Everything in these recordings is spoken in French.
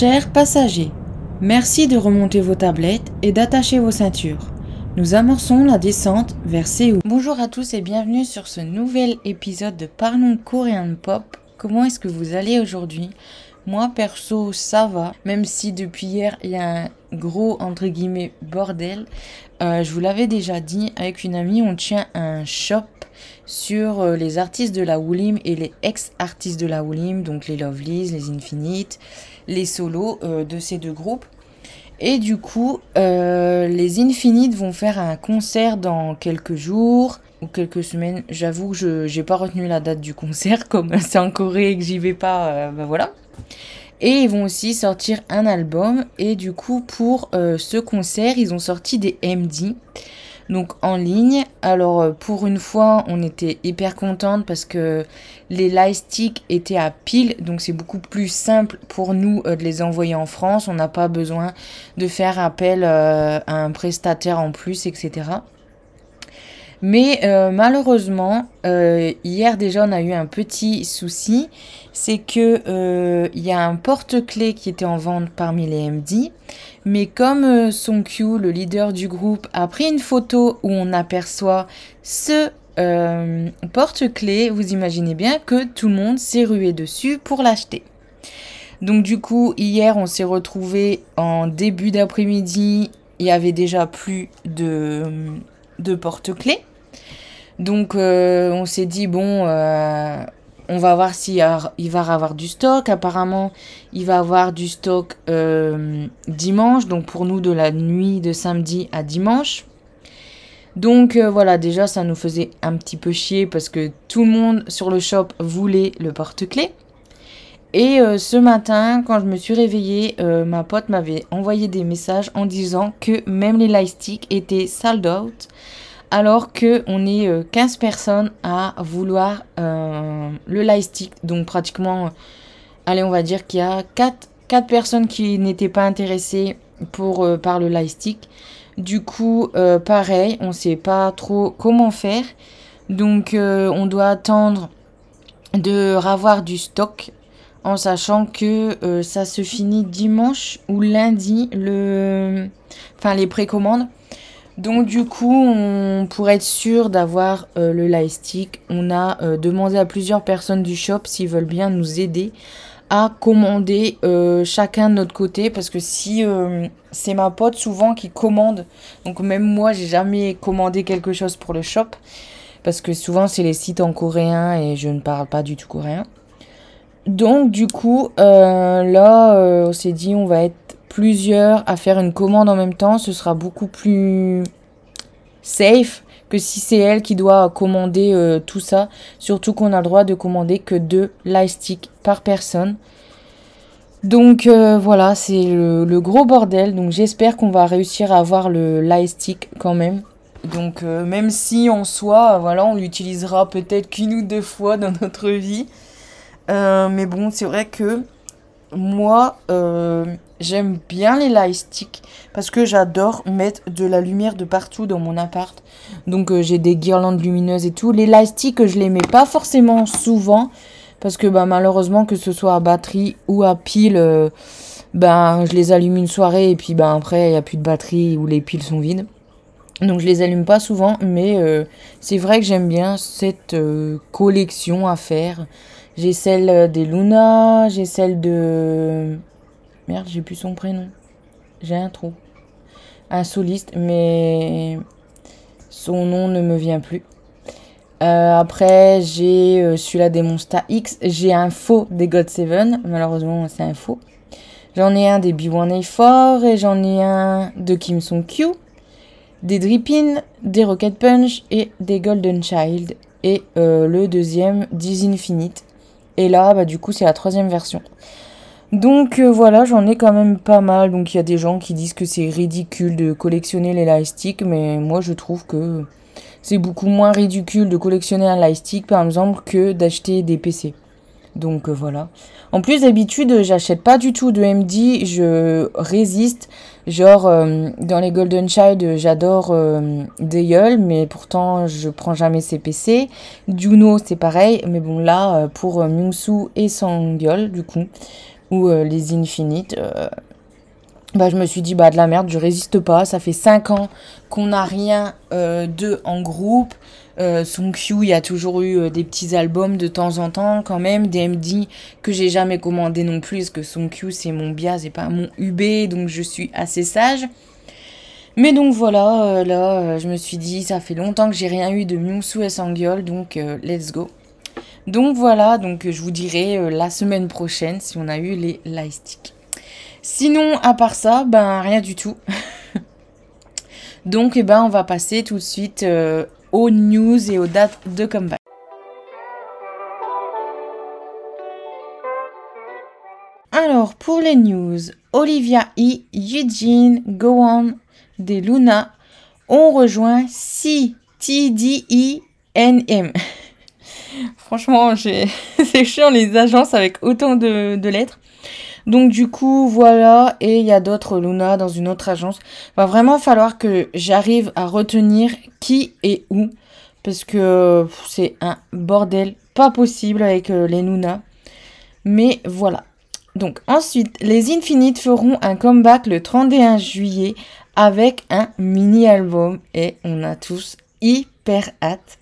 Chers passagers, merci de remonter vos tablettes et d'attacher vos ceintures. Nous amorçons la descente vers Séoul. Bonjour à tous et bienvenue sur ce nouvel épisode de Parlons Coréen Pop. Comment est-ce que vous allez aujourd'hui? Moi perso ça va, même si depuis hier il y a un gros entre guillemets bordel. Euh, je vous l'avais déjà dit, avec une amie on tient un shop sur euh, les artistes de la Woolim et les ex-artistes de la Woolim, donc les Lovelies, les Infinite, les solos euh, de ces deux groupes. Et du coup, euh, les Infinite vont faire un concert dans quelques jours ou quelques semaines. J'avoue que je n'ai pas retenu la date du concert, comme c'est en Corée et que j'y vais pas, ben voilà. Et ils vont aussi sortir un album. Et du coup, pour ce concert, ils ont sorti des MD donc en ligne. Alors euh, pour une fois, on était hyper contente parce que les sticks étaient à pile, donc c'est beaucoup plus simple pour nous euh, de les envoyer en France. On n'a pas besoin de faire appel euh, à un prestataire en plus, etc. Mais malheureusement, hier déjà on a eu un petit souci, c'est que il y a un porte-clés qui était en vente parmi les MD mais comme euh, Song Kyu, le leader du groupe, a pris une photo où on aperçoit ce euh, porte-clés, vous imaginez bien que tout le monde s'est rué dessus pour l'acheter. Donc du coup, hier, on s'est retrouvé en début d'après-midi. Il y avait déjà plus de, de porte-clés. Donc euh, on s'est dit, bon, on va voir s'il va y avoir du stock. Apparemment, il va avoir du stock euh, dimanche. Donc pour nous, de la nuit de samedi à dimanche. Donc euh, voilà, déjà, ça nous faisait un petit peu chier parce que tout le monde sur le shop voulait le porte-clés. Et euh, ce matin, quand je me suis réveillée, ma pote m'avait envoyé des messages en disant que même les lightsticks étaient sold out alors que on est 15 euh, personnes à vouloir euh, le lightstick. Donc pratiquement, allez, on va dire qu'il y a 4, personnes qui n'étaient pas intéressées pour, euh, par le lightstick. Du coup, pareil, on ne sait pas trop comment faire. Donc on doit attendre de ravoir du stock en sachant que ça se finit dimanche ou lundi les précommandes donc du coup, pour être sûr d'avoir euh, le lightstick, on a euh, demandé à plusieurs personnes du shop s'ils veulent bien nous aider à commander euh, chacun de notre côté. Parce que si c'est ma pote souvent qui commande. Donc même moi j'ai jamais commandé quelque chose pour le shop. Parce que souvent c'est les sites en coréen et je ne parle pas du tout coréen. Donc du coup là on s'est dit on va être plusieurs à faire une commande en même temps, ce sera beaucoup plus safe que si c'est elle qui doit commander euh, tout ça. Surtout qu'on a le droit de commander que deux lightsticks par personne. Donc euh, voilà, c'est le, gros bordel. Donc j'espère qu'on va réussir à avoir le lightstick quand même. Donc euh, même si en soi, voilà, on l'utilisera peut-être qu'une ou deux fois dans notre vie. mais bon, c'est vrai que moi, J'aime bien les lightsticks parce que j'adore mettre de la lumière de partout dans mon appart. Donc euh, j'ai des guirlandes lumineuses et tout. Les lightsticks, je les mets pas forcément souvent parce que bah, malheureusement que ce soit à batterie ou à pile, euh, ben je les allume une soirée et puis ben après il n'y a plus de batterie ou les piles sont vides. Donc je les allume pas souvent, mais euh, c'est vrai que j'aime bien cette collection à faire. J'ai celle des Luna, j'ai celle de Merde, j'ai plus son prénom. J'ai un trou. Un soliste, mais son nom ne me vient plus. Euh, après, j'ai euh, celui-là des Monsta X. J'ai un faux des God 7. Malheureusement, c'est un faux. J'en ai un des B1A4 et j'en ai un de Kim Song Q. Des Drippin, des Rocket Punch et des Golden Child. Et euh, le deuxième, Diz Infinite. Et là, bah, du coup, c'est la troisième version. Donc euh, voilà, j'en ai quand même pas mal. Donc il y a des gens qui disent que c'est ridicule de collectionner les lightsticks, mais moi je trouve que c'est beaucoup moins ridicule de collectionner un lightstick par exemple que d'acheter des PC. Donc euh, voilà. En plus d'habitude, j'achète pas du tout de MD, je résiste. Genre euh, dans les Golden Child, j'adore Dayol, mais pourtant je prends jamais ses PC. Juno, c'est pareil, mais bon là pour Myungsu et Sangyol du coup ou les Infinites. bah, je me suis dit, bah de la merde, je résiste pas. Ça fait 5 ans qu'on n'a rien d'eux en groupe. Euh, son Q, il y a toujours eu des petits albums de temps en temps quand même, des MD que j'ai jamais commandé non plus, parce que son Q c'est mon bias et pas mon UB, donc je suis assez sage. Mais donc voilà, euh, là, euh, je me suis dit, ça fait longtemps que j'ai rien eu de Mewtwo et Sangyol, donc euh, let's go. Donc voilà, donc je vous dirai la semaine prochaine si on a eu les lightsticks. Sinon, à part ça, ben rien du tout. donc, eh ben, on va passer tout de suite aux news et aux dates de comeback. Alors, pour les news, Olivia E, Eugene, Gohan, des Luna ont rejoint CTDENM. Franchement, c'est chiant les agences avec autant de, lettres. Donc du coup, voilà, et il y a d'autres Luna dans une autre agence. Va vraiment falloir que j'arrive à retenir qui et où, parce que c'est un bordel pas possible avec euh, les Luna. Mais voilà. Donc ensuite, les Infinites feront un comeback le 31 juillet avec un mini-album et on a tous hyper hâte.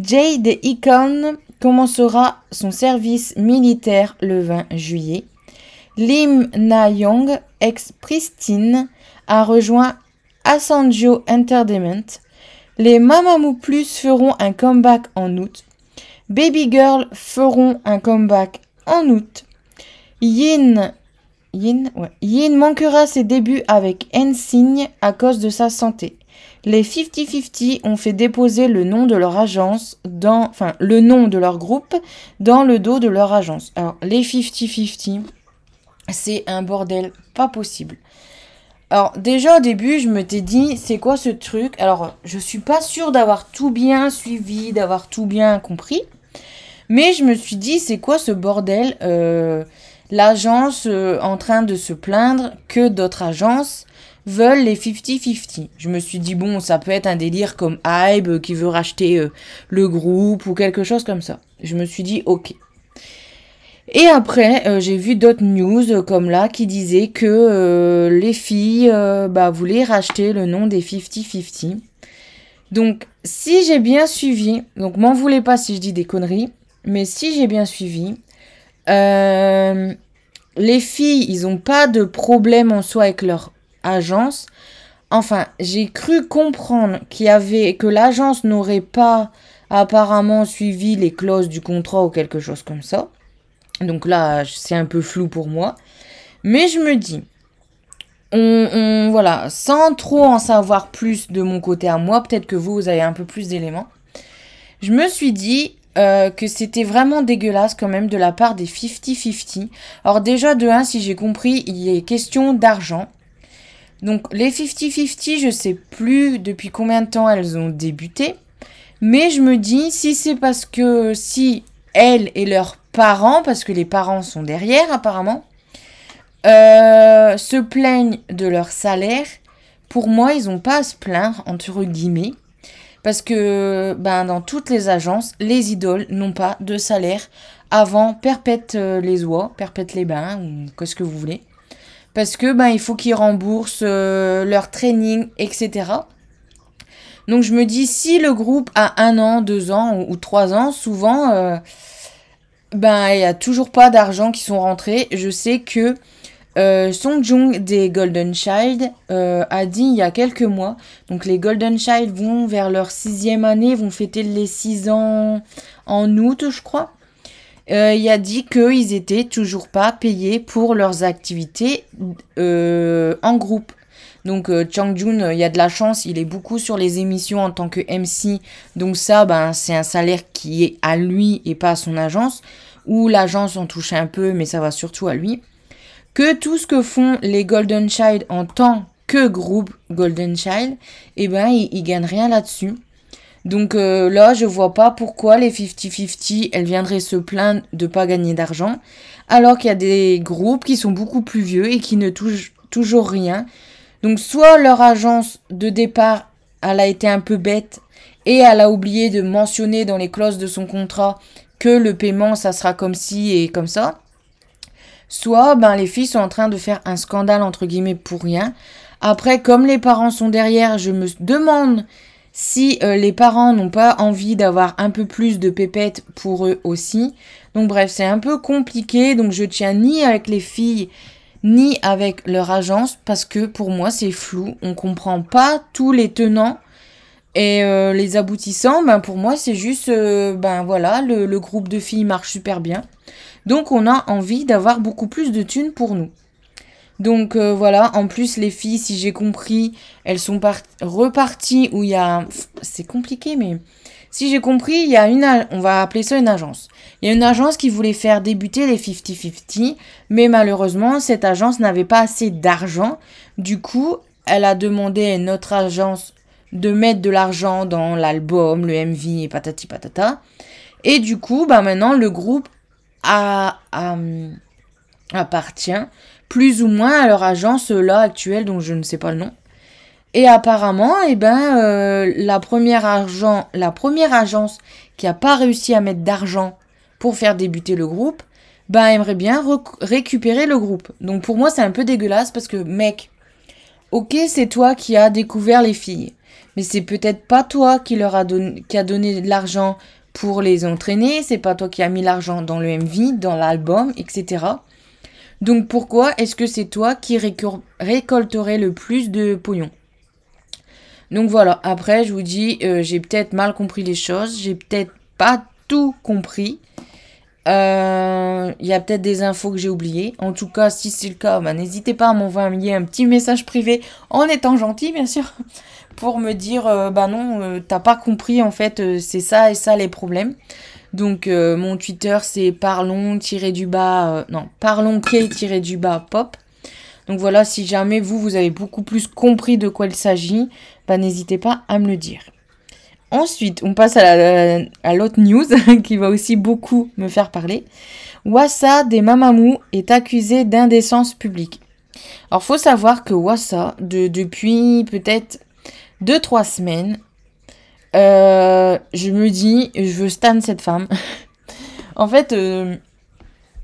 Jay de Icon commencera son service militaire le 20 juillet? Lim Na-young, ex-Pristine, a rejoint Asanjo Entertainment. Les Mamamoo Plus feront un comeback en août. Baby Girl feront un comeback en août. Yin Yin, Yin manquera ses débuts avec N-Signe à cause de sa santé. Les 50-50 ont fait déposer le nom de leur agence dans, enfin, le nom de leur groupe dans le dos de leur agence. Alors, les 50-50, c'est un bordel pas possible. Alors, déjà au début, je me t'ai dit, c'est quoi ce truc? Alors, je suis pas sûre d'avoir tout bien suivi, d'avoir tout bien compris. Mais je me suis dit, c'est quoi ce bordel euh, l'agence euh, en train de se plaindre que d'autres agences veulent les 50-50. Je me suis dit, bon, ça peut être un délire comme Hybe qui veut racheter euh, le groupe ou quelque chose comme ça. Je me suis dit, ok. Et après, euh, j'ai vu d'autres news comme là qui disaient que les filles bah, voulaient racheter le nom des 50-50. Donc, si j'ai bien suivi, donc m'en voulez pas si je dis des conneries, mais si j'ai bien suivi, euh, les filles, ils n'ont pas de problème en soi avec leur agence. Enfin, j'ai cru comprendre qu'il y avait que l'agence n'aurait pas apparemment suivi les clauses du contrat ou quelque chose comme ça. Donc là, c'est un peu flou pour moi. Mais je me dis, on, voilà, sans trop en savoir plus de mon côté à moi, peut-être que vous, vous avez un peu plus d'éléments. Je me suis dit, euh, que c'était vraiment dégueulasse quand même de la part des 50-50. Alors déjà de 1, si j'ai compris, il est question d'argent. Donc les 50-50, je sais plus depuis combien de temps elles ont débuté. Mais je me dis, si c'est parce que si elles et leurs parents, parce que les parents sont derrière apparemment, euh, se plaignent de leur salaire, pour moi, ils n'ont pas à se plaindre, entre guillemets. Parce que ben, dans toutes les agences, les idoles n'ont pas de salaire avant perpète euh, les oies, perpète les bains, ou qu'est-ce que vous voulez. Parce que ben, il faut qu'ils remboursent euh, leur training, etc. Donc je me dis, si le groupe a un an, deux ans ou, trois ans, souvent, euh, ben il n'y a toujours pas d'argent qui sont rentrés. Je sais que euh, Song Jung des Golden Child a dit il y a quelques mois, donc les Golden Child vont vers leur sixième année, vont fêter les six ans en août, je crois. Euh, il a dit qu'ils étaient toujours pas payés pour leurs activités en groupe. Donc Chang Jun, il y a de la chance, il est beaucoup sur les émissions en tant que MC. Donc ça, ben, c'est un salaire qui est à lui et pas à son agence. Ou l'agence en touche un peu, mais ça va surtout à lui que tout ce que font les Golden Child en tant que groupe Golden Child, eh ben, ils, gagnent rien là-dessus. Donc euh, là, je vois pas pourquoi les 50-50, elles viendraient se plaindre de pas gagner d'argent, alors qu'il y a des groupes qui sont beaucoup plus vieux et qui ne touchent toujours rien. Donc soit leur agence de départ, elle a été un peu bête et elle a oublié de mentionner dans les clauses de son contrat que le paiement, ça sera comme ci et comme ça. soit ben les filles sont en train de faire un scandale entre guillemets pour rien. Après, comme les parents sont derrière, je me demande si euh, les parents n'ont pas envie d'avoir un peu plus de pépettes pour eux aussi. Donc bref, c'est un peu compliqué. Donc je tiens ni avec les filles ni avec leur agence parce que pour moi c'est flou. On comprend pas tous les tenants et euh, les aboutissants. Ben pour moi c'est juste euh, ben voilà le, le, groupe de filles marche super bien. Donc on a envie d'avoir beaucoup plus de thunes pour nous. Donc euh, voilà, en plus les filles, si j'ai compris, elles sont reparties où il y a... C'est compliqué, mais si j'ai compris, il y a une... On va appeler ça une agence. Il y a une agence qui voulait faire débuter les 50-50, mais malheureusement, cette agence n'avait pas assez d'argent. Du coup, elle a demandé à notre agence de mettre de l'argent dans l'album, le MV et patati patata. Et du coup, bah maintenant, le groupe a, appartient plus ou moins à leur agence là actuelle dont je ne sais pas le nom. Et apparemment, eh ben, euh, la, première argent, la première agence qui a pas réussi à mettre d'argent pour faire débuter le groupe, ben, aimerait bien récupérer le groupe. Donc pour moi, c'est un peu dégueulasse parce que, mec, ok, c'est toi qui as découvert les filles, mais c'est peut-être pas toi qui leur a donné, qui a donné de l'argent pour les entraîner, c'est pas toi qui as mis l'argent dans le MV, dans l'album, etc. Donc pourquoi est-ce que c'est toi qui récolterais le plus de pognon? Donc voilà, après je vous dis, euh, j'ai peut-être mal compris les choses, j'ai peut-être pas tout compris. Il euh, y a peut-être des infos que j'ai oubliées. En tout cas, si c'est le cas, bah, n'hésitez pas à m'envoyer un petit message privé en étant gentil, bien sûr, pour me dire, euh, bah non, t'as pas compris, en fait, c'est ça et ça les problèmes. Donc euh, mon Twitter c'est parlons-du-bas, euh, non, parlons-du-bas pop. Donc voilà, si jamais vous, vous avez beaucoup plus compris de quoi il s'agit, bah, n'hésitez pas à me le dire. Ensuite, on passe à l'autre news qui va aussi beaucoup me faire parler. Wassa des Mamamou est accusé d'indécence publique. Alors faut savoir que Wassa, de, depuis peut-être 2-3 semaines, euh, je me dis, je veux stan cette femme. en fait, euh,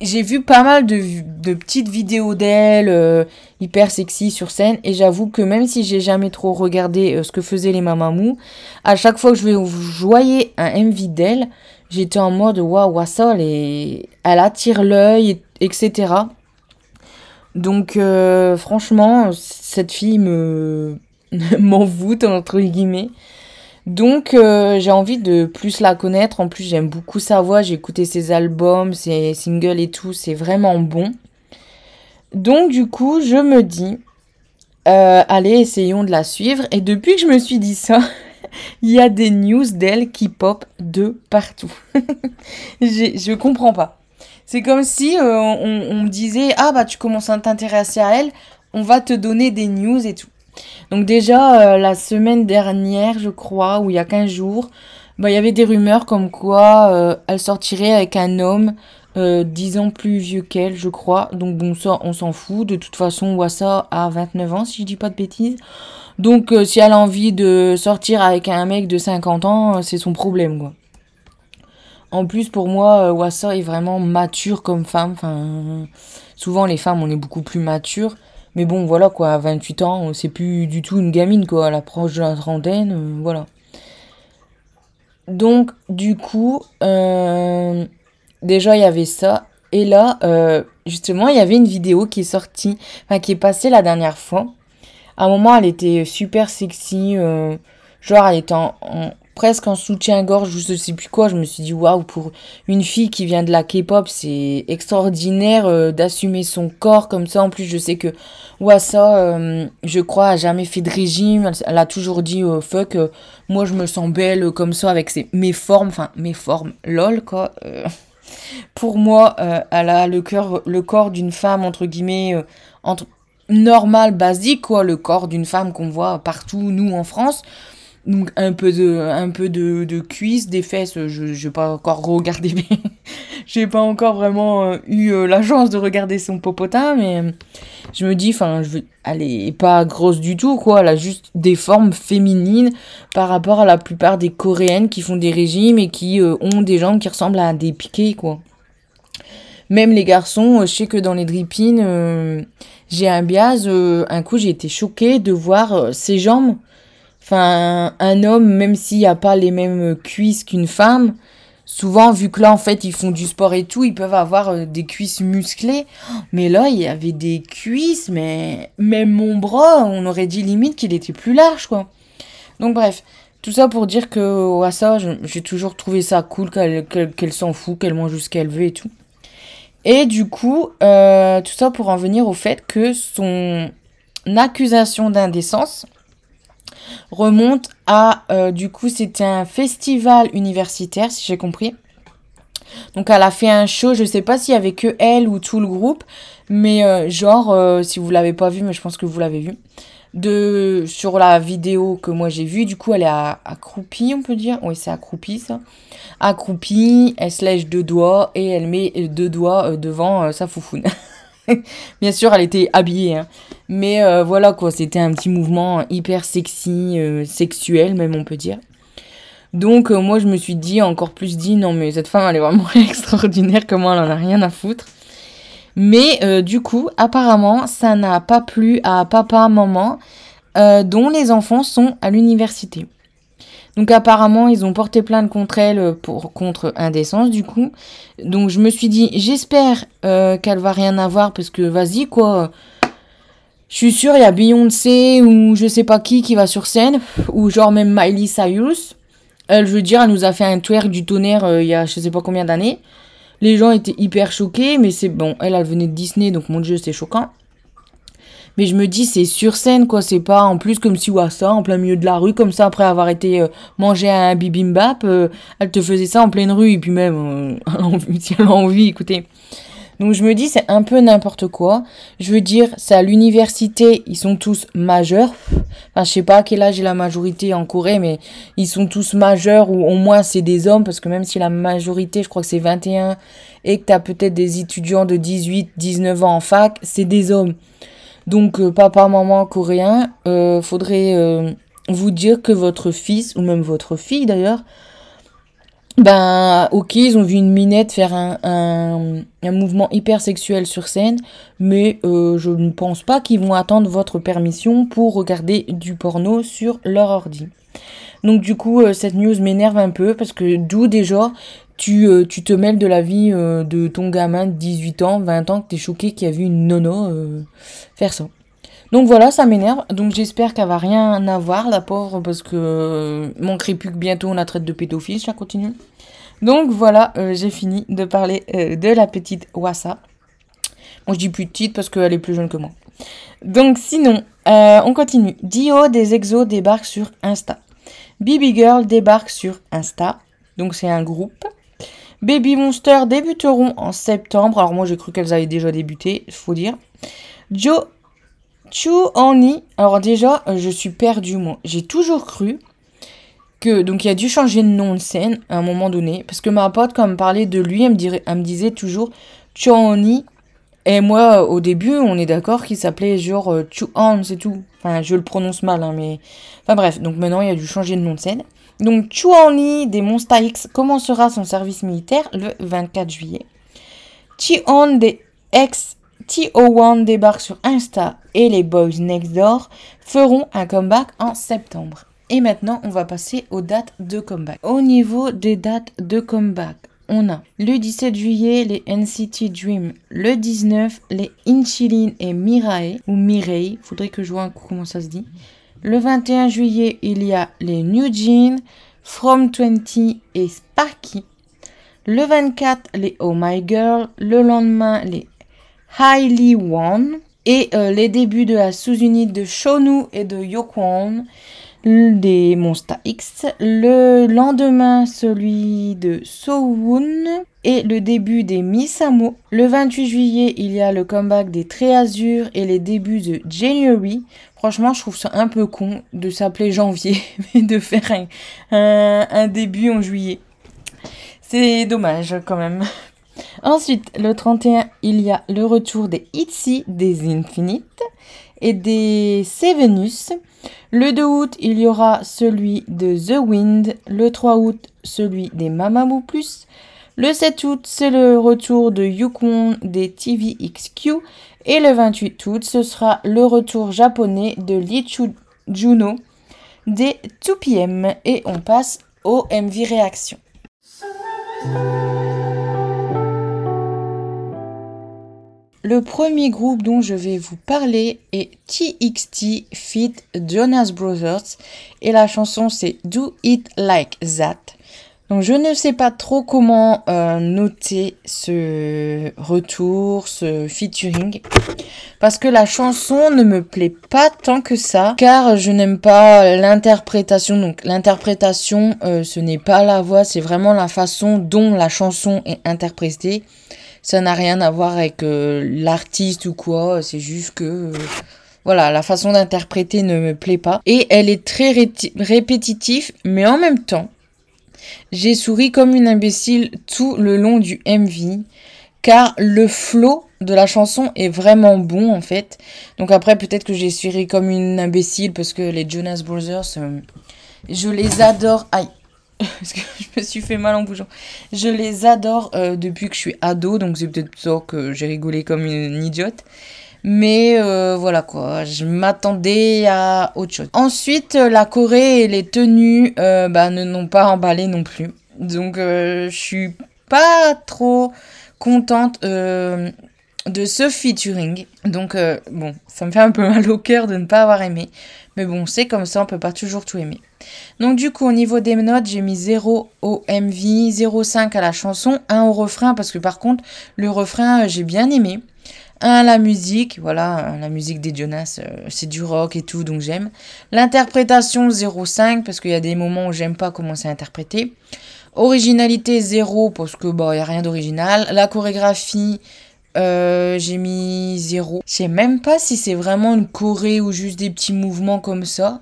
j'ai vu pas mal de, de petites vidéos d'elle, euh, hyper sexy sur scène, et j'avoue que même si j'ai jamais trop regardé ce que faisaient les mamamous, à chaque fois que je voyais un MV d'elle, j'étais en mode waouh, ça, elle, elle attire l'œil, etc. Donc, franchement, cette fille me m'envoûte, entre guillemets. Donc euh, j'ai envie de plus la connaître. En plus j'aime beaucoup sa voix. J'ai écouté ses albums, ses singles et tout. C'est vraiment bon. Donc du coup je me dis, euh, allez essayons de la suivre. Et depuis que je me suis dit ça, il y a des news d'elle qui pop de partout. je comprends pas. C'est comme si euh, on, on me disait, ah bah tu commences à t'intéresser à elle, on va te donner des news et tout. Donc déjà, euh, la semaine dernière, je crois, ou il y a 15 jours, bah, il y avait des rumeurs comme quoi euh, elle sortirait avec un homme euh, 10 ans plus vieux qu'elle, je crois. Donc bon, ça, on s'en fout. De toute façon, Wassa a 29 ans, si je dis pas de bêtises. Donc euh, si elle a envie de sortir avec un mec de 50 ans, c'est son problème, quoi. En plus, pour moi, Wassa est vraiment mature comme femme. Enfin, souvent, les femmes, on est beaucoup plus matures. Mais bon, voilà quoi, à 28 ans, c'est plus du tout une gamine quoi, à l'approche de la trentaine, euh, voilà. Donc, du coup, euh, déjà il y avait ça. Et là, euh, justement, il y avait une vidéo qui est sortie, enfin qui est passée la dernière fois. À un moment, elle était super sexy, genre elle était en, presque en soutien-gorge, je sais plus quoi. Je me suis dit, waouh, pour une fille qui vient de la K-pop, c'est extraordinaire euh, d'assumer son corps comme ça. En plus, je sais que Wassa, euh, je crois, a jamais fait de régime. Elle, a toujours dit, oh, fuck, euh, moi je me sens belle comme ça avec ses, mes formes, enfin mes formes, lol quoi. pour moi, elle a le, le corps d'une femme, entre guillemets, entre normal, basique, quoi, le corps d'une femme qu'on voit partout, nous, en France. Donc un peu de un peu de, de cuisses, des fesses, je n'ai pas encore regardé mais j'ai pas encore vraiment euh, eu euh, la chance de regarder son popotin mais euh, je me dis je elle est pas grosse du tout quoi, elle a juste des formes féminines par rapport à la plupart des coréennes qui font des régimes et qui ont des jambes qui ressemblent à des piquets quoi. Même les garçons, je sais que dans les drippings, j'ai un biaz, un coup j'ai été choquée de voir ses jambes. Enfin, un homme, même s'il a pas les mêmes cuisses qu'une femme, souvent, vu que là, en fait, ils font du sport et tout, ils peuvent avoir des cuisses musclées. Mais là, il y avait des cuisses, mais même mon bras, on aurait dit limite qu'il était plus large, quoi. Donc, bref. Tout ça pour dire que à ça, j'ai toujours trouvé ça cool qu'elle s'en fout, qu'elle mange ce qu'elle veut et tout. Et du coup, euh, tout ça pour en venir au fait que son accusation d'indécence remonte à, euh, du coup, c'était un festival universitaire, si j'ai compris. Donc elle a fait un show, je sais pas s'il y avait que elle ou tout le groupe, mais euh, genre, si vous l'avez pas vu, mais je pense que vous l'avez vu de sur la vidéo que moi j'ai vue. Du coup, elle est accroupie, on peut dire. Oui, c'est accroupie ça. Accroupie, elle se lèche deux doigts et elle met deux doigts euh, devant euh, sa foufoune. Bien sûr, elle était habillée, hein. mais euh, voilà quoi, c'était un petit mouvement hyper sexy, sexuel même on peut dire. Donc moi je me suis dit, encore plus dit, non mais cette femme elle est vraiment extraordinaire, comment elle en a rien à foutre. Mais euh, du coup, apparemment, ça n'a pas plu à papa, maman, euh, dont les enfants sont à l'université. Donc apparemment, ils ont porté plainte contre elle pour contre indécence du coup. Donc je me suis dit, j'espère euh, qu'elle va rien avoir parce que vas-y quoi. Je suis sûre, il y a Beyoncé ou je sais pas qui qui va sur scène ou genre même Miley Cyrus. Elle, je veux dire, elle nous a fait un twerk du tonnerre il y a je sais pas combien d'années. Les gens étaient hyper choqués, mais c'est bon. Elle, elle venait de Disney, donc mon dieu, c'est choquant. Mais je me dis, c'est sur scène, quoi. C'est pas en plus comme si, ou ça, en plein milieu de la rue, comme ça, après avoir été euh, manger un bibimbap, euh, elle te faisait ça en pleine rue, et puis même, euh, si elle a envie, écoutez. Donc je me dis, c'est un peu n'importe quoi. Je veux dire, c'est à l'université, ils sont tous majeurs. Enfin, je sais pas à quel âge est la majorité en Corée, mais ils sont tous majeurs, ou au moins c'est des hommes, parce que même si la majorité, je crois que c'est 21, et que tu as peut-être des étudiants de 18, 19 ans en fac, c'est des hommes. Donc euh, papa, maman coréen, euh, faudrait euh, vous dire que votre fils, ou même votre fille d'ailleurs, ben ok ils ont vu une minette faire un, un, mouvement hyper sexuel sur scène mais je ne pense pas qu'ils vont attendre votre permission pour regarder du porno sur leur ordi. Donc du coup cette news m'énerve un peu parce que d'où déjà tu, euh, tu te mêles de la vie de ton gamin de 18 ans 20 ans que t'es choqué qu'il a vu une nono faire ça donc voilà, ça m'énerve. Donc j'espère qu'elle va rien avoir, la pauvre, parce que euh, mon plus que bientôt on la traite de pédophile, ça continue. Donc voilà, euh, j'ai fini de parler euh, de la petite Wassa. Bon, je dis petite parce qu'elle est plus jeune que moi. Donc sinon, on continue. Dio des exos débarque sur Insta. Baby Girl débarque sur Insta. Donc c'est un groupe. Baby Monster débuteront en septembre. Alors moi j'ai cru qu'elles avaient déjà débuté, faut dire. Joe Chu alors déjà, je suis perdue, moi. J'ai toujours cru que, donc il a dû changer de nom de scène à un moment donné, parce que ma pote, quand elle me parlait de lui, elle me, disait toujours Chu Oni. Et moi, au début, on est d'accord qu'il s'appelait genre euh, Chu On, c'est tout. Enfin, je le prononce mal, hein, mais. Enfin bref, donc maintenant, il a dû changer de nom de scène. Donc, Chu Oni des Monsta X commencera son service militaire le 24 juillet. Chi On des ex TO1 débarque sur Insta et les Boys Next Door feront un comeback en septembre. Et maintenant, on va passer aux dates de comeback. Au niveau des dates de comeback, on a le 17 juillet les NCT Dream, le 19 les Inchilin et Mirae ou Mirei, faudrait que je vois un coup comment ça se dit. Le 21 juillet, il y a les New Jeans, From 20 et Sparky. Le 24, les Oh My Girl. Le lendemain, les Hailey Won et euh, les débuts de la sous-unité de Shonu et de Yokwon des Monsta X. Le lendemain, celui de Sowon et le début des Misamo. Le 28 juillet, il y a le comeback des Azur et les débuts de January. Franchement, je trouve ça un peu con de s'appeler janvier, mais de faire un, un début en juillet. C'est dommage quand même. Ensuite, le 31, il y a le retour des ITZY, des Infinite et des Sevenus. Le 2 août, il y aura celui de The Wind. Le 3 août, celui des Mamamoo Plus. Le 7 août, c'est le retour de Yukon des TVXQ. Et le 28 août, ce sera le retour japonais de Lichu Juno des 2PM. Et on passe au MV Réaction. Le premier groupe dont je vais vous parler est TXT Fit Jonas Brothers et la chanson c'est Do It Like That. Donc je ne sais pas trop comment euh, noter ce retour, ce featuring, parce que la chanson ne me plaît pas tant que ça, car je n'aime pas l'interprétation. Donc l'interprétation, euh, ce n'est pas la voix, c'est vraiment la façon dont la chanson est interprétée. Ça n'a rien à voir avec euh, l'artiste ou quoi. C'est juste que... Voilà, la façon d'interpréter ne me plaît pas. Et elle est très répétitive, mais en même temps, j'ai souri comme une imbécile tout le long du MV, car le flow de la chanson est vraiment bon en fait. Donc après, peut-être que j'ai souri comme une imbécile parce que les Jonas Brothers, euh, je les adore. Aïe, parce que je me suis fait mal en bougeant. Je les adore euh, depuis que je suis ado, donc c'est peut-être ça que j'ai rigolé comme une idiote. Mais euh, voilà quoi, je m'attendais à autre chose. Ensuite, euh, la Corée et les tenues bah, ne n'ont pas emballé non plus. Donc je suis pas trop contente de ce featuring. Donc bon, ça me fait un peu mal au cœur de ne pas avoir aimé. Mais bon, c'est comme ça, on peut pas toujours tout aimer. Donc du coup, au niveau des notes, j'ai mis 0 au MV, 0,5 à la chanson, 1 au refrain, parce que par contre, le refrain, euh, j'ai bien aimé. 1 à la musique, voilà, euh, la musique des Jonas, euh, c'est du rock et tout, donc j'aime. L'interprétation, 0,5, parce qu'il y a des moments où j'aime pas comment c'est interprété. Originalité, 0, parce que bon, il n'y a rien d'original. La chorégraphie, j'ai mis 0. Je sais même pas si c'est vraiment une choré ou juste des petits mouvements comme ça.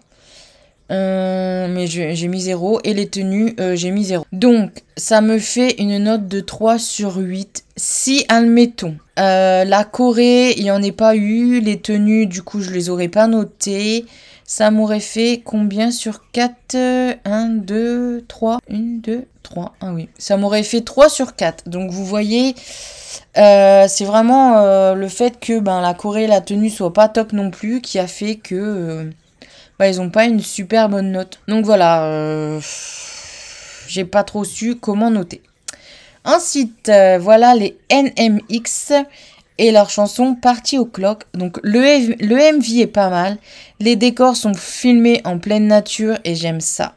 Euh, mais j'ai mis 0. Et les tenues, euh, j'ai mis 0. Donc, ça me fait une note de 3 sur 8. Si, admettons, euh, la Corée, il n'y en ait pas eu. Les tenues, du coup, je les aurais pas notées. Ça m'aurait fait combien sur 4 1, 2, 3. 1, 2, 3. Ah oui. Ça m'aurait fait 3 sur 4. Donc, vous voyez... c'est vraiment le fait que ben, la Corée, la tenue soit pas top non plus qui a fait que bah, ils n'ont pas une super bonne note. Donc voilà, euh, j'ai pas trop su comment noter. Ensuite, euh, voilà les NMX et leur chanson Party au Clock. Donc le, le MV est pas mal. Les décors sont filmés en pleine nature et j'aime ça.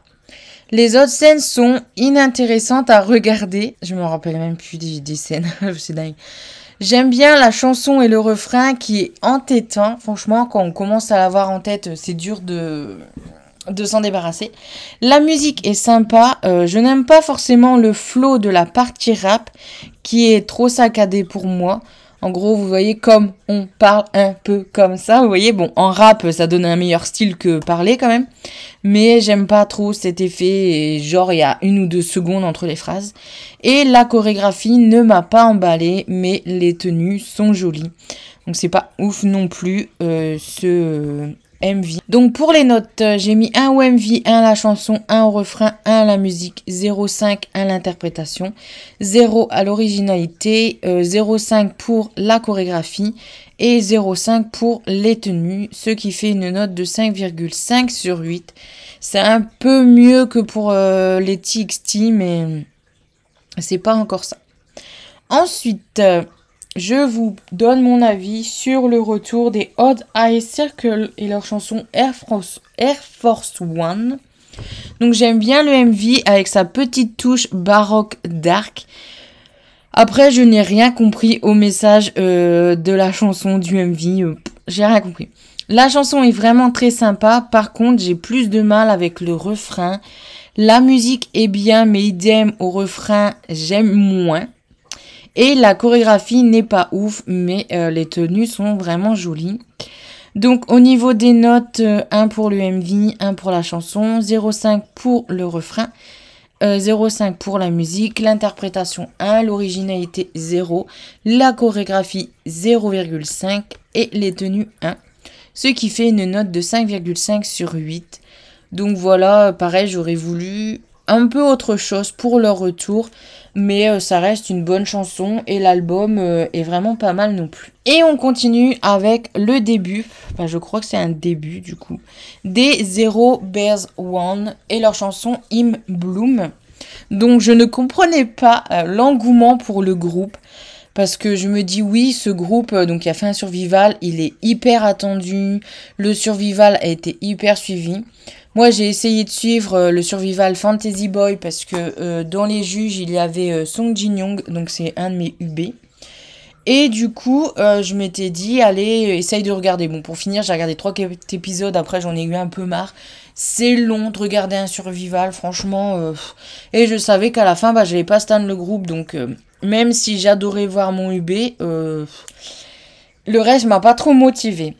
Les autres scènes sont inintéressantes à regarder. Je me rappelle même plus des, scènes. C'est dingue. J'aime bien la chanson et le refrain qui est entêtant. Franchement, quand on commence à l'avoir en tête, c'est dur de, de s'en débarrasser. La musique est sympa. Euh, je n'aime pas forcément le flow de la partie rap qui est trop saccadé pour moi. En gros, vous voyez comme on parle un peu comme ça. Vous voyez, bon, en rap, ça donne un meilleur style que parler quand même. Mais j'aime pas trop cet effet, genre il y a une ou deux secondes entre les phrases. Et la chorégraphie ne m'a pas emballé, mais les tenues sont jolies. Donc c'est pas ouf non plus euh, ce MV. Donc pour les notes, euh, j'ai mis un au MV, 1 à la chanson, 1 au refrain, 1 à la musique, 0,5 à l'interprétation, 0 à l'originalité, 0,5 euh, pour la chorégraphie et 0,5 pour les tenues, ce qui fait une note de 5,5 sur 8. C'est un peu mieux que pour euh, les TXT, mais c'est pas encore ça. Ensuite, je vous donne mon avis sur le retour des Odd Eye Circle et leur chanson Air Force, One. Donc j'aime bien le MV avec sa petite touche baroque dark. Après, je n'ai rien compris au message euh, de la chanson du MV. Euh, j'ai rien compris. La chanson est vraiment très sympa. Par contre, j'ai plus de mal avec le refrain. La musique est bien, mais idem au refrain, j'aime moins. Et la chorégraphie n'est pas ouf, mais euh, les tenues sont vraiment jolies. Donc au niveau des notes, 1 euh, pour le MV, 1 pour la chanson, 0,5 pour le refrain, 0,5 euh, pour la musique, l'interprétation 1, l'originalité 0, la chorégraphie 0,5 et les tenues 1. Ce qui fait une note de 5,5 sur 8. Donc voilà, pareil, j'aurais voulu un peu autre chose pour leur retour, mais euh, ça reste une bonne chanson et l'album euh, est vraiment pas mal non plus. Et on continue avec le début, enfin je crois que c'est un début du coup, des Zero Bears One et leur chanson Im Bloom. Donc je ne comprenais pas euh, l'engouement pour le groupe parce que je me dis oui, ce groupe donc qui a fait un survival, il est hyper attendu, le survival a été hyper suivi. Moi, j'ai essayé de suivre euh, le Survival Fantasy Boy parce que euh, dans les juges, il y avait euh, Song Jin Young, donc c'est un de mes UB. Et du coup, je m'étais dit, allez, essaye de regarder. Bon, pour finir, j'ai regardé trois épisodes, après j'en ai eu un peu marre. C'est long de regarder un survival, franchement. et je savais qu'à la fin, bah, j'allais pas stand le groupe, donc même si j'adorais voir mon UB, le reste m'a pas trop motivé.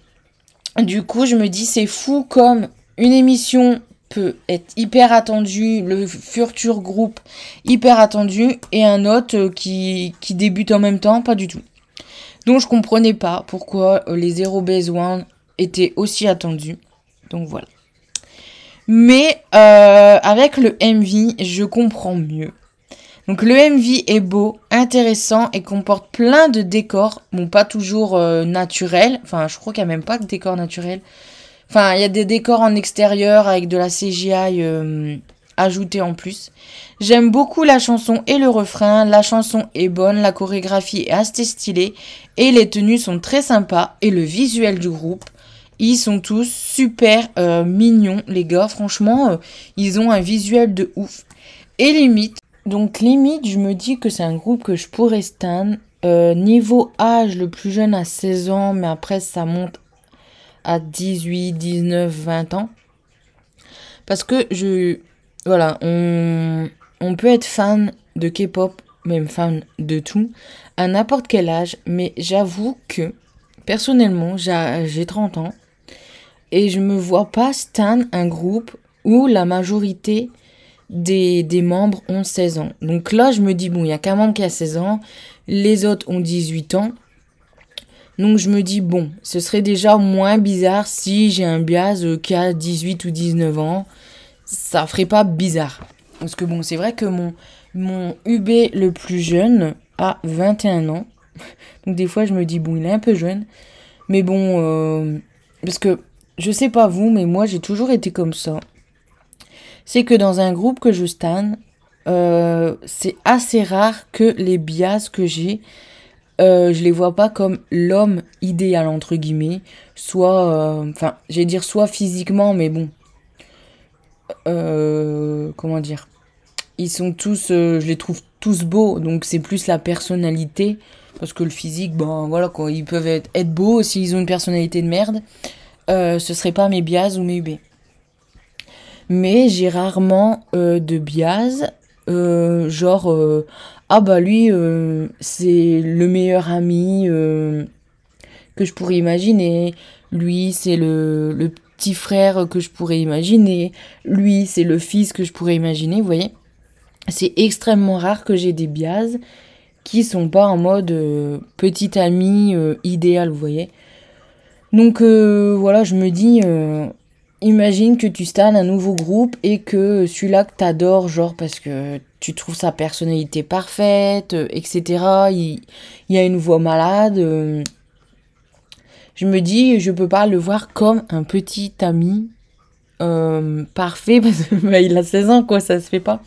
Du coup, je me dis, c'est fou comme une émission peut être hyper attendue, le futur groupe hyper attendu, et un autre euh, qui, débute en même temps, pas du tout. Donc je comprenais pas pourquoi euh, les Zero Base One étaient aussi attendus. Donc voilà. Mais euh, avec le MV, je comprends mieux. Donc le MV est beau, intéressant et comporte plein de décors. Bon, pas toujours naturels. Enfin, je crois qu'il n'y a même pas de décors naturels. Enfin, il y a des décors en extérieur avec de la CGI euh, ajoutée en plus. J'aime beaucoup la chanson et le refrain. La chanson est bonne, la chorégraphie est assez stylée et les tenues sont très sympas. Et le visuel du groupe, ils sont tous super euh, mignons, les gars. Franchement, euh, ils ont un visuel de ouf. Et limite, donc limite, je me dis que c'est un groupe que je pourrais stan. niveau âge, le plus jeune à 16 ans, mais après ça monte à 18, 19, 20 ans. Parce que je. Voilà, on, on peut être fan de K-pop, même fan de tout, à n'importe quel âge, mais j'avoue que, personnellement, j'ai 30 ans, et je me vois pas stan un groupe où la majorité des, des, membres ont 16 ans. Donc là, je me dis, bon, il y a qu'un membre qui a 16 ans, les autres ont 18 ans. Donc je me dis, bon, ce serait déjà moins bizarre si j'ai un euh, qui a 18 ou 19 ans. Ça ferait pas bizarre. Parce que bon, c'est vrai que mon, mon UB le plus jeune a 21 ans. Donc des fois je me dis, bon, il est un peu jeune. Mais bon, euh, parce que je sais pas vous, mais moi j'ai toujours été comme ça. C'est que dans un groupe que je stan, euh, c'est assez rare que les bias que j'ai euh, je les vois pas comme l'homme idéal entre guillemets, soit, euh, enfin, j'allais dire soit physiquement, mais bon, euh, comment dire, ils sont tous, je les trouve tous beaux, donc c'est plus la personnalité, parce que le physique, ben voilà quoi, ils peuvent être, être beaux s'ils ont une personnalité de merde, ce serait pas mes bias ou mes UB. Mais j'ai rarement de bias, genre ah bah lui euh, c'est le meilleur ami euh, que je pourrais imaginer. Lui c'est le, petit frère que je pourrais imaginer. Lui c'est le fils que je pourrais imaginer vous voyez. C'est extrêmement rare que j'ai des biases qui sont pas en mode euh, petit ami idéal vous voyez. Donc voilà je me dis imagine que tu stalles un nouveau groupe et que celui-là que t'adores genre parce que tu trouves sa personnalité parfaite, euh, etc. Il, y a une voix malade. Euh. je me dis, je peux pas le voir comme un petit ami euh, parfait parce qu'il bah, a 16 ans, quoi, ça se fait pas.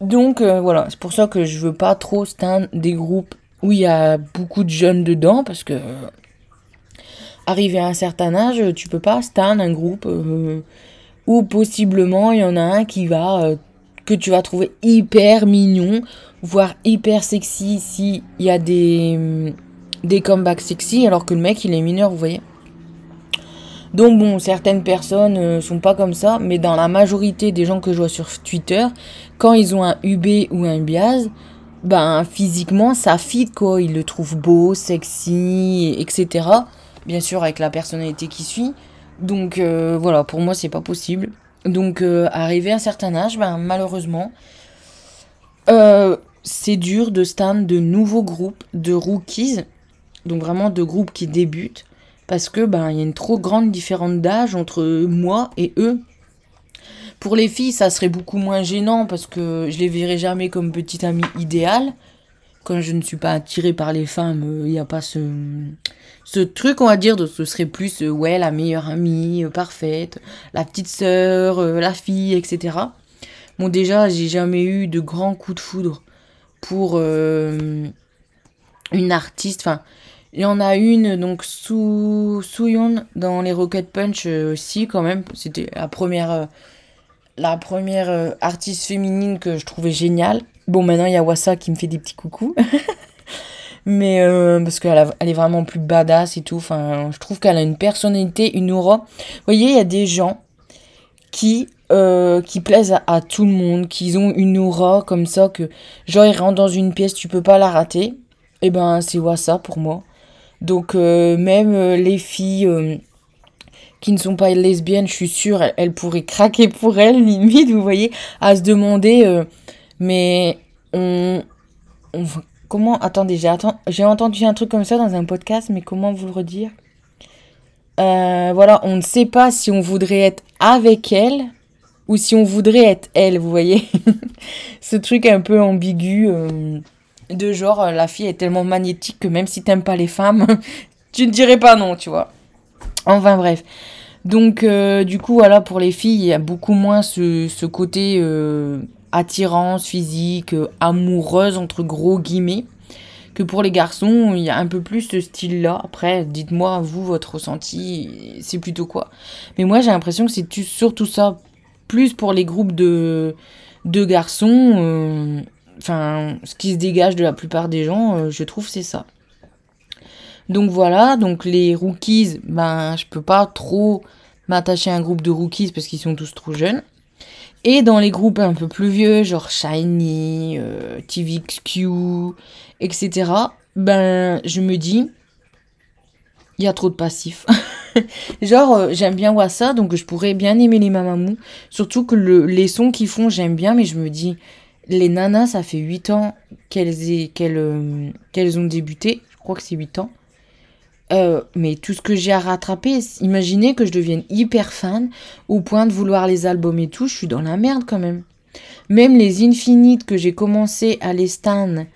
Donc voilà, c'est pour ça que je veux pas trop stan des groupes où il y a beaucoup de jeunes dedans parce que arrivé à un certain âge, tu peux pas stan un groupe où possiblement il y en a un qui va que tu vas trouver hyper mignon, voire hyper sexy s'il y a des, des comebacks sexy, alors que le mec il est mineur, vous voyez. Donc bon, certaines personnes ne euh, sont pas comme ça, mais dans la majorité des gens que je vois sur Twitter, quand ils ont un UB ou un biaz, ben physiquement ça fit quoi, ils le trouvent beau, sexy, etc. Bien sûr avec la personnalité qui suit. Donc euh, voilà, pour moi c'est pas possible. Donc, euh, arrivé à un certain âge, ben, malheureusement, euh, c'est dur de stand de nouveaux groupes, de rookies, donc vraiment de groupes qui débutent, parce que ben il y a une trop grande différence d'âge entre moi et eux. Pour les filles, ça serait beaucoup moins gênant parce que je les verrai jamais comme petite amie idéale. Quand je ne suis pas attirée par les femmes, il n'y a pas ce, ce truc, on va dire, de ce serait plus, ouais, la meilleure amie, parfaite, la petite sœur, la fille, etc. Bon, déjà, j'ai jamais eu de grands coups de foudre pour une artiste. Enfin, il y en a une, donc Su Suyon dans les Rocket Punch euh, aussi, quand même. C'était la première, euh, la première euh, artiste féminine que je trouvais géniale. Bon, maintenant il y a Wassa qui me fait des petits coucous. Mais parce qu'elle elle est vraiment plus badass et tout. Enfin, je trouve qu'elle a une personnalité, une aura. Vous voyez, il y a des gens qui qui plaisent à, à, tout le monde, qui ont une aura comme ça que genre ils rentrent dans une pièce, tu peux pas la rater. Et eh ben c'est Wassa pour moi. Donc euh, même euh, les filles euh, qui ne sont pas lesbiennes, je suis sûre, elles, pourraient craquer pour elles, limite, vous voyez, à se demander, mais on, comment, attendez, j'ai entendu un truc comme ça dans un podcast, mais comment vous le redire? Voilà, on ne sait pas si on voudrait être avec elle ou si on voudrait être elle, vous voyez? Ce truc un peu ambigu de genre euh, la fille est tellement magnétique que même si t'aimes pas les femmes, tu ne dirais pas non, tu vois? Enfin bref. Donc euh, du coup voilà pour les filles il y a beaucoup moins ce, côté euh, attirance physique, amoureuse entre gros guillemets que pour les garçons il y a un peu plus ce style là. Après dites-moi vous votre ressenti c'est plutôt quoi? Mais moi j'ai l'impression que c'est surtout ça plus pour les groupes de, de garçons enfin, ce qui se dégage de la plupart des gens, euh, je trouve, c'est ça. Donc voilà, donc les rookies, ben, je peux pas trop m'attacher à un groupe de rookies parce qu'ils sont tous trop jeunes. Et dans les groupes un peu plus vieux, genre Shiny, euh, TVXQ, etc., ben, je me dis, il y a trop de passifs. genre, euh, j'aime bien Wassa, donc je pourrais bien aimer les Mamamou. Surtout que le, les sons qu'ils font, j'aime bien, mais je me dis, les nanas, ça fait 8 ans euh, qu'elles ont débuté. Je crois que c'est 8 ans. Euh, mais tout ce que j'ai à rattraper, imaginez que je devienne hyper fan au point de vouloir les albums et tout, je suis dans la merde quand même. Même les Infinites que j'ai commencé à les stan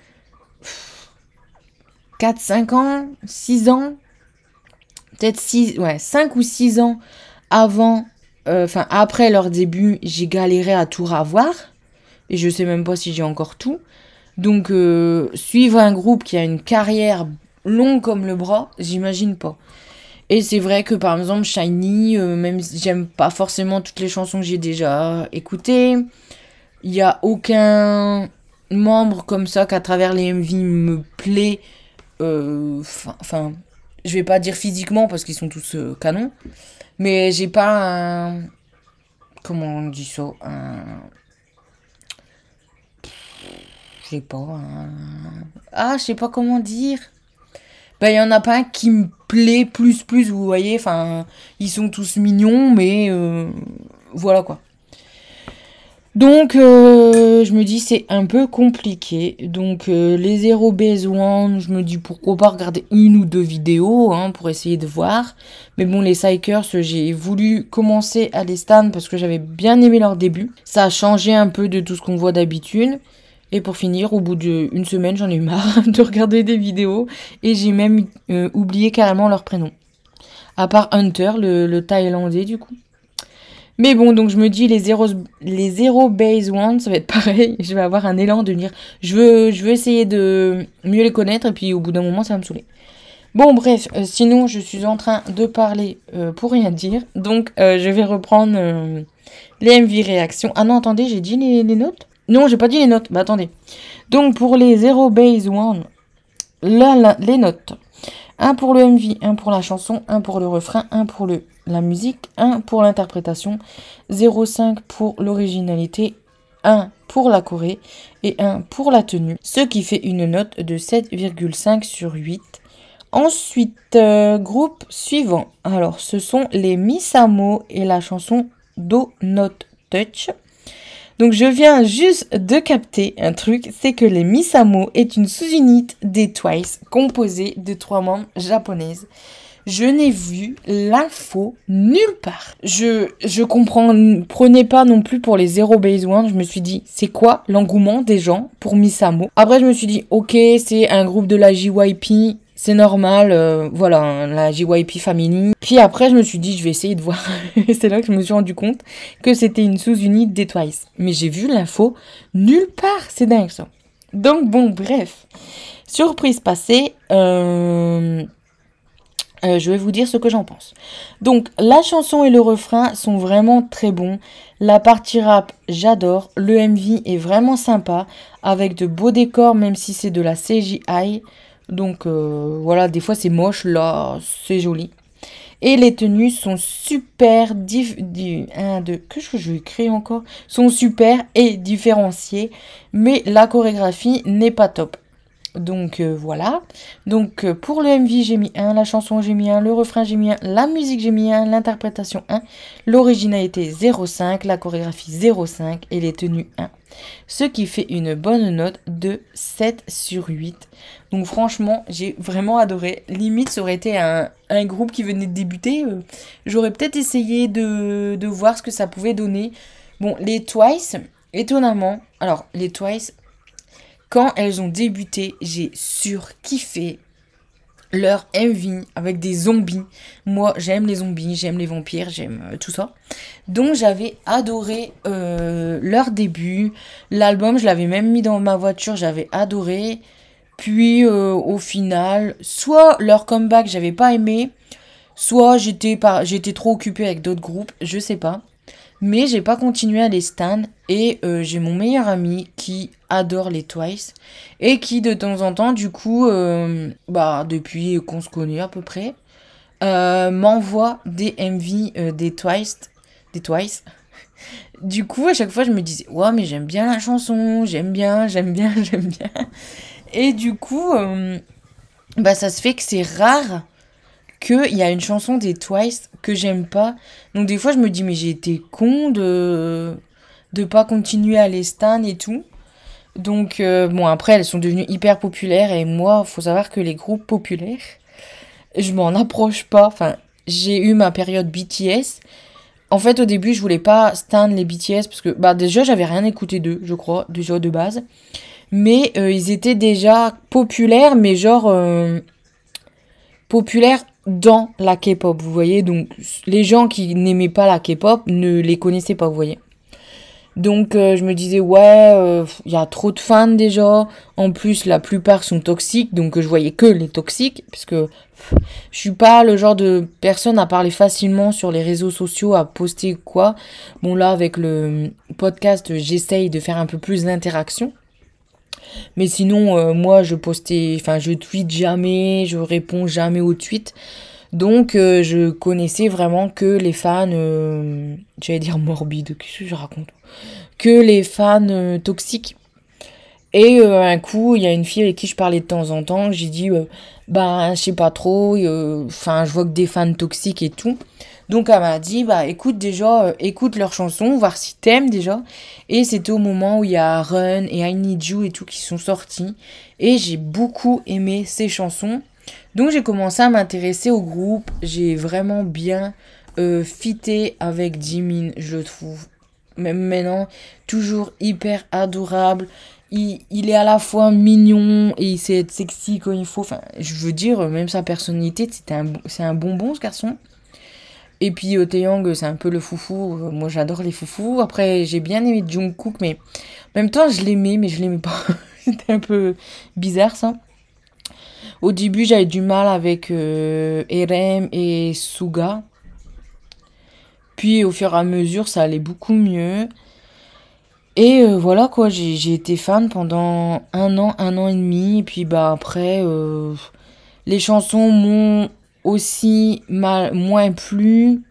4, 5 ans, 6 ans, peut-être 6, ouais, 5 ou 6 ans avant, euh, enfin après leur début, j'ai galéré à tout ravoir et je sais même pas si j'ai encore tout. Donc euh, suivre un groupe qui a une carrière longue comme le bras, j'imagine pas. Et c'est vrai que par exemple Shiny, euh, même si j'aime pas forcément toutes les chansons que j'ai déjà écoutées, il y a aucun membre comme ça qu'à travers les MV me plaît. Euh, enfin, je vais pas dire physiquement parce qu'ils sont tous canons, mais j'ai pas un comment on dit ça un je pas. Hein. Ah, je sais pas comment dire. Il y en a pas un qui me plaît plus, plus, vous voyez. Enfin, ils sont tous mignons, mais euh, voilà quoi. Donc, euh, je me dis, c'est un peu compliqué. Donc, euh, les Zero Base One, je me dis, pourquoi pas regarder une ou deux vidéos hein, pour essayer de voir. Mais bon, les Psychers, j'ai voulu commencer à les stand parce que j'avais bien aimé leur début. Ça a changé un peu de tout ce qu'on voit d'habitude. Et pour finir, au bout d'une semaine, j'en ai eu marre de regarder des vidéos et j'ai même euh, oublié carrément leur prénom. À part Hunter, le, Thaïlandais du coup. Mais bon, donc je me dis, les zéro, les zéro base one, ça va être pareil. Je vais avoir un élan de dire, je veux, je veux essayer de mieux les connaître et puis au bout d'un moment, ça va me saouler. Bon, bref, euh, sinon, je suis en train de parler euh, pour rien dire. Donc, je vais reprendre les MV réactions. Ah non, attendez, j'ai dit les notes? Non, j'ai pas dit les notes. Bah attendez. Donc pour les 0 base 1, là, les notes. Un pour le MV, un pour la chanson, un pour le refrain, un pour le, la musique, un pour l'interprétation, 0,5 pour l'originalité, 1 pour la Corée et 1 pour la tenue, ce qui fait une note de 7,5 sur 8. Ensuite, euh, groupe suivant. Alors, ce sont les Misamo et la chanson Do Not Touch. Donc je viens juste de capter un truc, c'est que les Misamo est une sous-unité des Twice composée de trois membres japonaises. Je n'ai vu l'info nulle part. Je je comprends prenez pas non plus pour les zéro base. Je me suis dit c'est quoi l'engouement des gens pour Misamo? Après je me suis dit OK, c'est un groupe de la JYP c'est normal, euh, voilà, la JYP Family. Puis après, je me suis dit, je vais essayer de voir. c'est là que je me suis rendu compte que c'était une sous-unité des Twice. Mais j'ai vu l'info nulle part, c'est dingue ça. Donc bon, bref. Surprise passée, euh, euh, je vais vous dire ce que j'en pense. Donc la chanson et le refrain sont vraiment très bons. La partie rap, j'adore. Le MV est vraiment sympa, avec de beaux décors, même si c'est de la CGI. Donc euh, voilà, des fois c'est moche, là c'est joli. Et les tenues sont super un, deux, que je vais créer encore? Sont super et différenciées, mais la chorégraphie n'est pas top. Donc euh, voilà. Donc euh, pour le MV j'ai mis 1, la chanson j'ai mis 1, le refrain j'ai mis 1, la musique j'ai mis 1, l'interprétation 1, l'originalité 0,5, la chorégraphie 0,5 et les tenues 1. Ce qui fait une bonne note de 7 sur 8. Donc franchement j'ai vraiment adoré. Limite ça aurait été un, groupe qui venait de débuter. Euh, j'aurais peut-être essayé de, de voir ce que ça pouvait donner. Bon les Twice, étonnamment, alors les Twice quand elles ont débuté, j'ai surkiffé leur MV avec des zombies. Moi, j'aime les zombies, j'aime les vampires, j'aime euh, tout ça. Donc, j'avais adoré euh, leur début. L'album, je l'avais même mis dans ma voiture, j'avais adoré. Puis, euh, au final, soit leur comeback, j'avais pas aimé, soit j'étais j'étais trop occupée avec d'autres groupes, je sais pas. Mais j'ai pas continué à les stan et euh, j'ai mon meilleur ami qui adore les Twice et qui de temps en temps du coup euh, bah depuis qu'on se connaît à peu près euh, m'envoie des MV des Twice des Twice. Du coup à chaque fois je me disais ouais mais j'aime bien la chanson, j'aime bien, j'aime bien, j'aime bien. Et du coup bah ça se fait que c'est rare qu'il y a une chanson des Twice que j'aime pas. Donc des fois je me dis mais j'ai été con de de pas continuer à les stan et tout. Donc euh, bon après elles sont devenues hyper populaires et moi faut savoir que les groupes populaires je m'en approche pas. Enfin j'ai eu ma période BTS. En fait au début je voulais pas stan les BTS parce que bah déjà j'avais rien écouté d'eux je crois déjà de base. Mais euh, ils étaient déjà populaires mais genre euh, populaires dans la K-pop, vous voyez. Donc les gens qui n'aimaient pas la K-pop ne les connaissaient pas, vous voyez. Donc euh, je me disais ouais, euh, il y a trop de fans déjà. En plus la plupart sont toxiques, donc je voyais que les toxiques, parce que je suis pas le genre de personne à parler facilement sur les réseaux sociaux, à poster quoi. Bon là avec le podcast j'essaye de faire un peu plus d'interaction. Mais sinon, euh, moi, je postais, enfin, je tweete jamais, je réponds jamais aux tweets. Donc, euh, je connaissais vraiment que les fans, euh, j'allais dire morbides, qu'est-ce que je raconte? Que les fans toxiques. Et un coup, il y a une fille avec qui je parlais de temps en temps, j'ai dit, bah, je sais pas trop, enfin, je vois que des fans toxiques et tout. Donc elle m'a dit, bah écoute déjà, euh, écoute leurs chansons, voir si t'aimes déjà. Et c'était au moment où il y a Run et I Need You et tout qui sont sortis. Et j'ai beaucoup aimé ces chansons. Donc j'ai commencé à m'intéresser au groupe. J'ai vraiment bien euh, fité avec Jimin, je trouve. Même maintenant, toujours hyper adorable. Il, il, est à la fois mignon et il sait être sexy quand il faut. Enfin, je veux dire, même sa personnalité, c'est un, un bonbon ce garçon. Et puis euh, Taeyang, c'est un peu le foufou. Euh, moi, j'adore les foufous. Après, j'ai bien aimé Jungkook, mais en même temps, je l'aimais, mais je l'aimais pas. C'était un peu bizarre, ça. Au début, j'avais du mal avec euh, Erem et Suga. Puis, au fur et à mesure, ça allait beaucoup mieux. Et euh, voilà, quoi, j'ai été fan pendant un an, un an et demi. Et puis, bah, après, les chansons m'ont aussi mal, moins plus.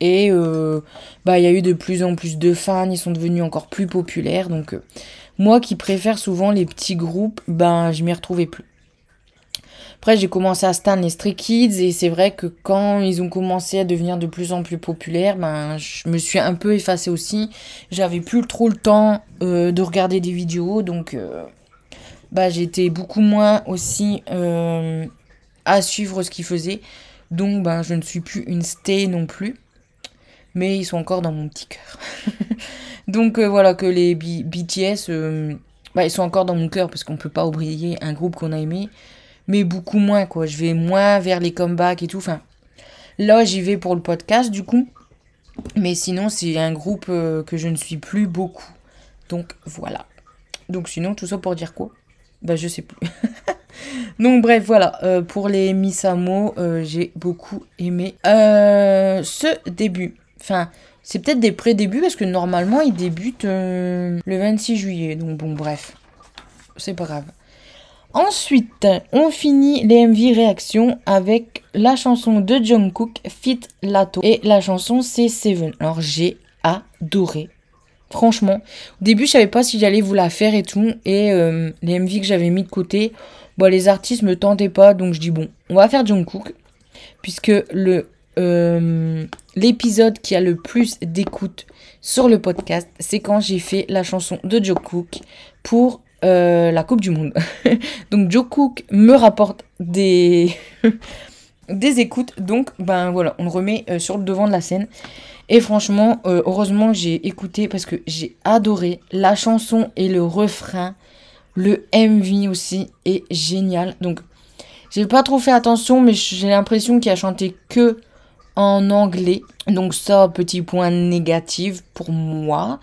Et euh, bah il y a eu de plus en plus de fans, ils sont devenus encore plus populaires. Donc euh, moi qui préfère souvent les petits groupes, ben je m'y retrouvais plus. Après j'ai commencé à stan les Stray Kids et c'est vrai que quand ils ont commencé à devenir de plus en plus populaires, ben je me suis un peu effacée aussi. J'avais plus trop le temps euh, de regarder des vidéos, donc bah j'étais beaucoup moins aussi à suivre ce qu'il faisait. Donc ben je ne suis plus une stay non plus. Mais ils sont encore dans mon petit cœur. Donc euh, voilà que les BTS, euh, bah, ils sont encore dans mon cœur parce qu'on peut pas oublier un groupe qu'on a aimé. Mais beaucoup moins quoi. Je vais moins vers les comebacks et tout. Là j'y vais pour le podcast du coup. Mais sinon c'est un groupe euh, que je ne suis plus beaucoup. Donc voilà. Donc sinon tout ça pour dire quoi? Bah je sais plus. Donc bref, voilà, euh, pour les Misamo, euh, j'ai beaucoup aimé euh, ce début. Enfin, c'est peut-être des pré-débuts parce que normalement ils débutent le 26 juillet. Donc bon, bref, c'est pas grave. Ensuite, on finit les MV réactions avec la chanson de Jungkook, Fit Lato. Et la chanson c'est Seven. Alors j'ai adoré. Franchement, au début je savais pas si j'allais vous la faire et tout. Et les MV que j'avais mis de côté, Bon, les artistes me tentaient pas, donc je dis bon, on va faire Jungkook, puisque euh, l'épisode qui a le plus d'écoute sur le podcast, c'est quand j'ai fait la chanson de Jungkook pour euh, la Coupe du Monde. donc Jungkook me rapporte des des écoutes, donc ben voilà, on le remet euh, sur le devant de la scène. Et franchement, heureusement j'ai écouté parce que j'ai adoré la chanson et le refrain. Le MV aussi est génial. Donc, j'ai pas trop fait attention, mais j'ai l'impression qu'il a chanté que en anglais. Donc ça, petit point négatif pour moi.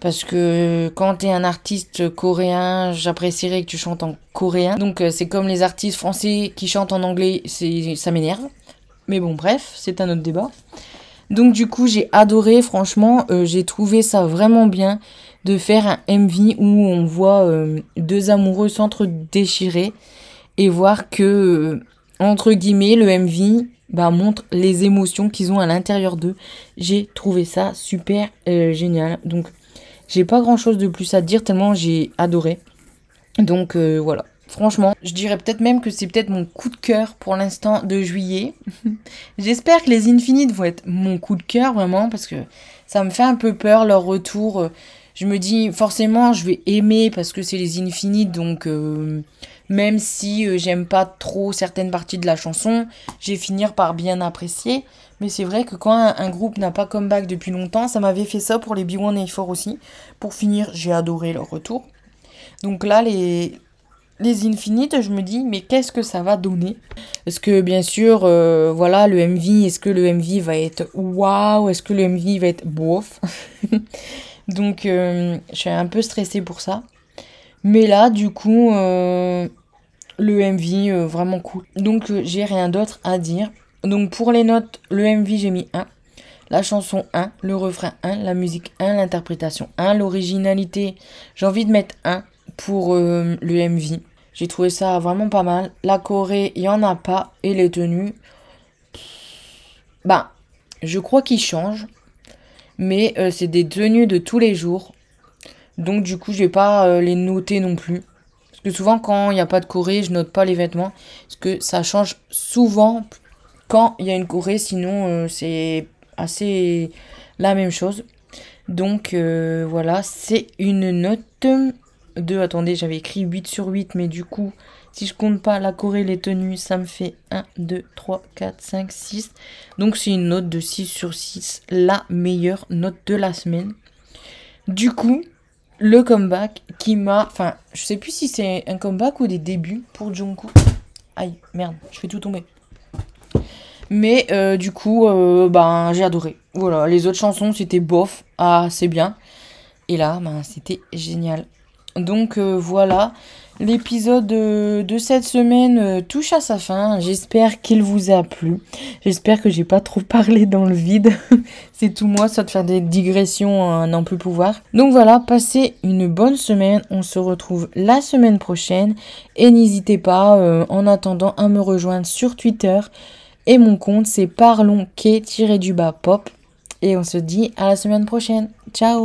Parce que quand tu es un artiste coréen, j'apprécierais que tu chantes en coréen. Donc euh, c'est comme les artistes français qui chantent en anglais, ça m'énerve. Mais bon, bref, c'est un autre débat. Donc du coup, j'ai adoré, franchement, euh, j'ai trouvé ça vraiment bien de faire un MV où on voit euh, deux amoureux s'entre-déchirer et voir que, euh, entre guillemets, le MV bah, montre les émotions qu'ils ont à l'intérieur d'eux. J'ai trouvé ça super génial. Donc, j'ai pas grand chose de plus à dire tellement j'ai adoré. Donc, voilà. Franchement, je dirais peut-être même que c'est peut-être mon coup de cœur pour l'instant de juillet. J'espère que les Infinites vont être mon coup de cœur vraiment parce que ça me fait un peu peur leur retour. Je me dis forcément je vais aimer parce que c'est les Infinites donc euh, même si euh, j'aime pas trop certaines parties de la chanson, j'ai finir par bien apprécier. Mais c'est vrai que quand un, groupe n'a pas comeback depuis longtemps, ça m'avait fait ça pour les B1A4 aussi. Pour finir, j'ai adoré leur retour. Donc là, les, les infinites, je me dis, mais qu'est-ce que ça va donner? Est-ce que, bien sûr, euh, voilà, le MV, est-ce que le MV va être waouh? Est-ce que le MV va être bof? Donc, euh, je suis un peu stressée pour ça. Mais là, du coup, euh, le MV, vraiment cool. Donc, j'ai rien d'autre à dire. Donc, pour les notes, le MV, j'ai mis 1. La chanson 1, le refrain 1, la musique 1, l'interprétation 1, l'originalité, j'ai envie de mettre 1 pour le MV. J'ai trouvé ça vraiment pas mal. La Corée, il n'y en a pas. Et les tenues, bah, je crois qu'ils changent. Mais euh, c'est des tenues de tous les jours. Donc du coup, je vais pas euh, les noter non plus. Parce que souvent, quand il n'y a pas de Corée, je note pas les vêtements. Parce que ça change souvent quand il y a une Corée. Sinon, euh, c'est assez la même chose. Donc voilà, c'est une note 2, attendez, j'avais écrit 8 sur 8, mais du coup, si je compte pas la Corée, les tenues, ça me fait 1, 2, 3, 4, 5, 6. Donc c'est une note de 6 sur 6, la meilleure note de la semaine. Du coup, le comeback qui m'a... Enfin, je sais plus si c'est un comeback ou des débuts pour Jungkook. Aïe, merde, je fais tout tomber. Mais euh, du coup, euh, ben, j'ai adoré. Voilà, les autres chansons, c'était bof. Ah, c'est bien. Et là, ben, c'était génial. Donc euh, voilà, l'épisode de, cette semaine euh, touche à sa fin. J'espère qu'il vous a plu. J'espère que j'ai pas trop parlé dans le vide. C'est tout moi, ça de faire des digressions à n'en plus pouvoir. Donc voilà, passez une bonne semaine. On se retrouve la semaine prochaine. Et n'hésitez pas, euh, en attendant, à me rejoindre sur Twitter. Et mon compte, c'est parlons du bas pop. Et on se dit à la semaine prochaine. Ciao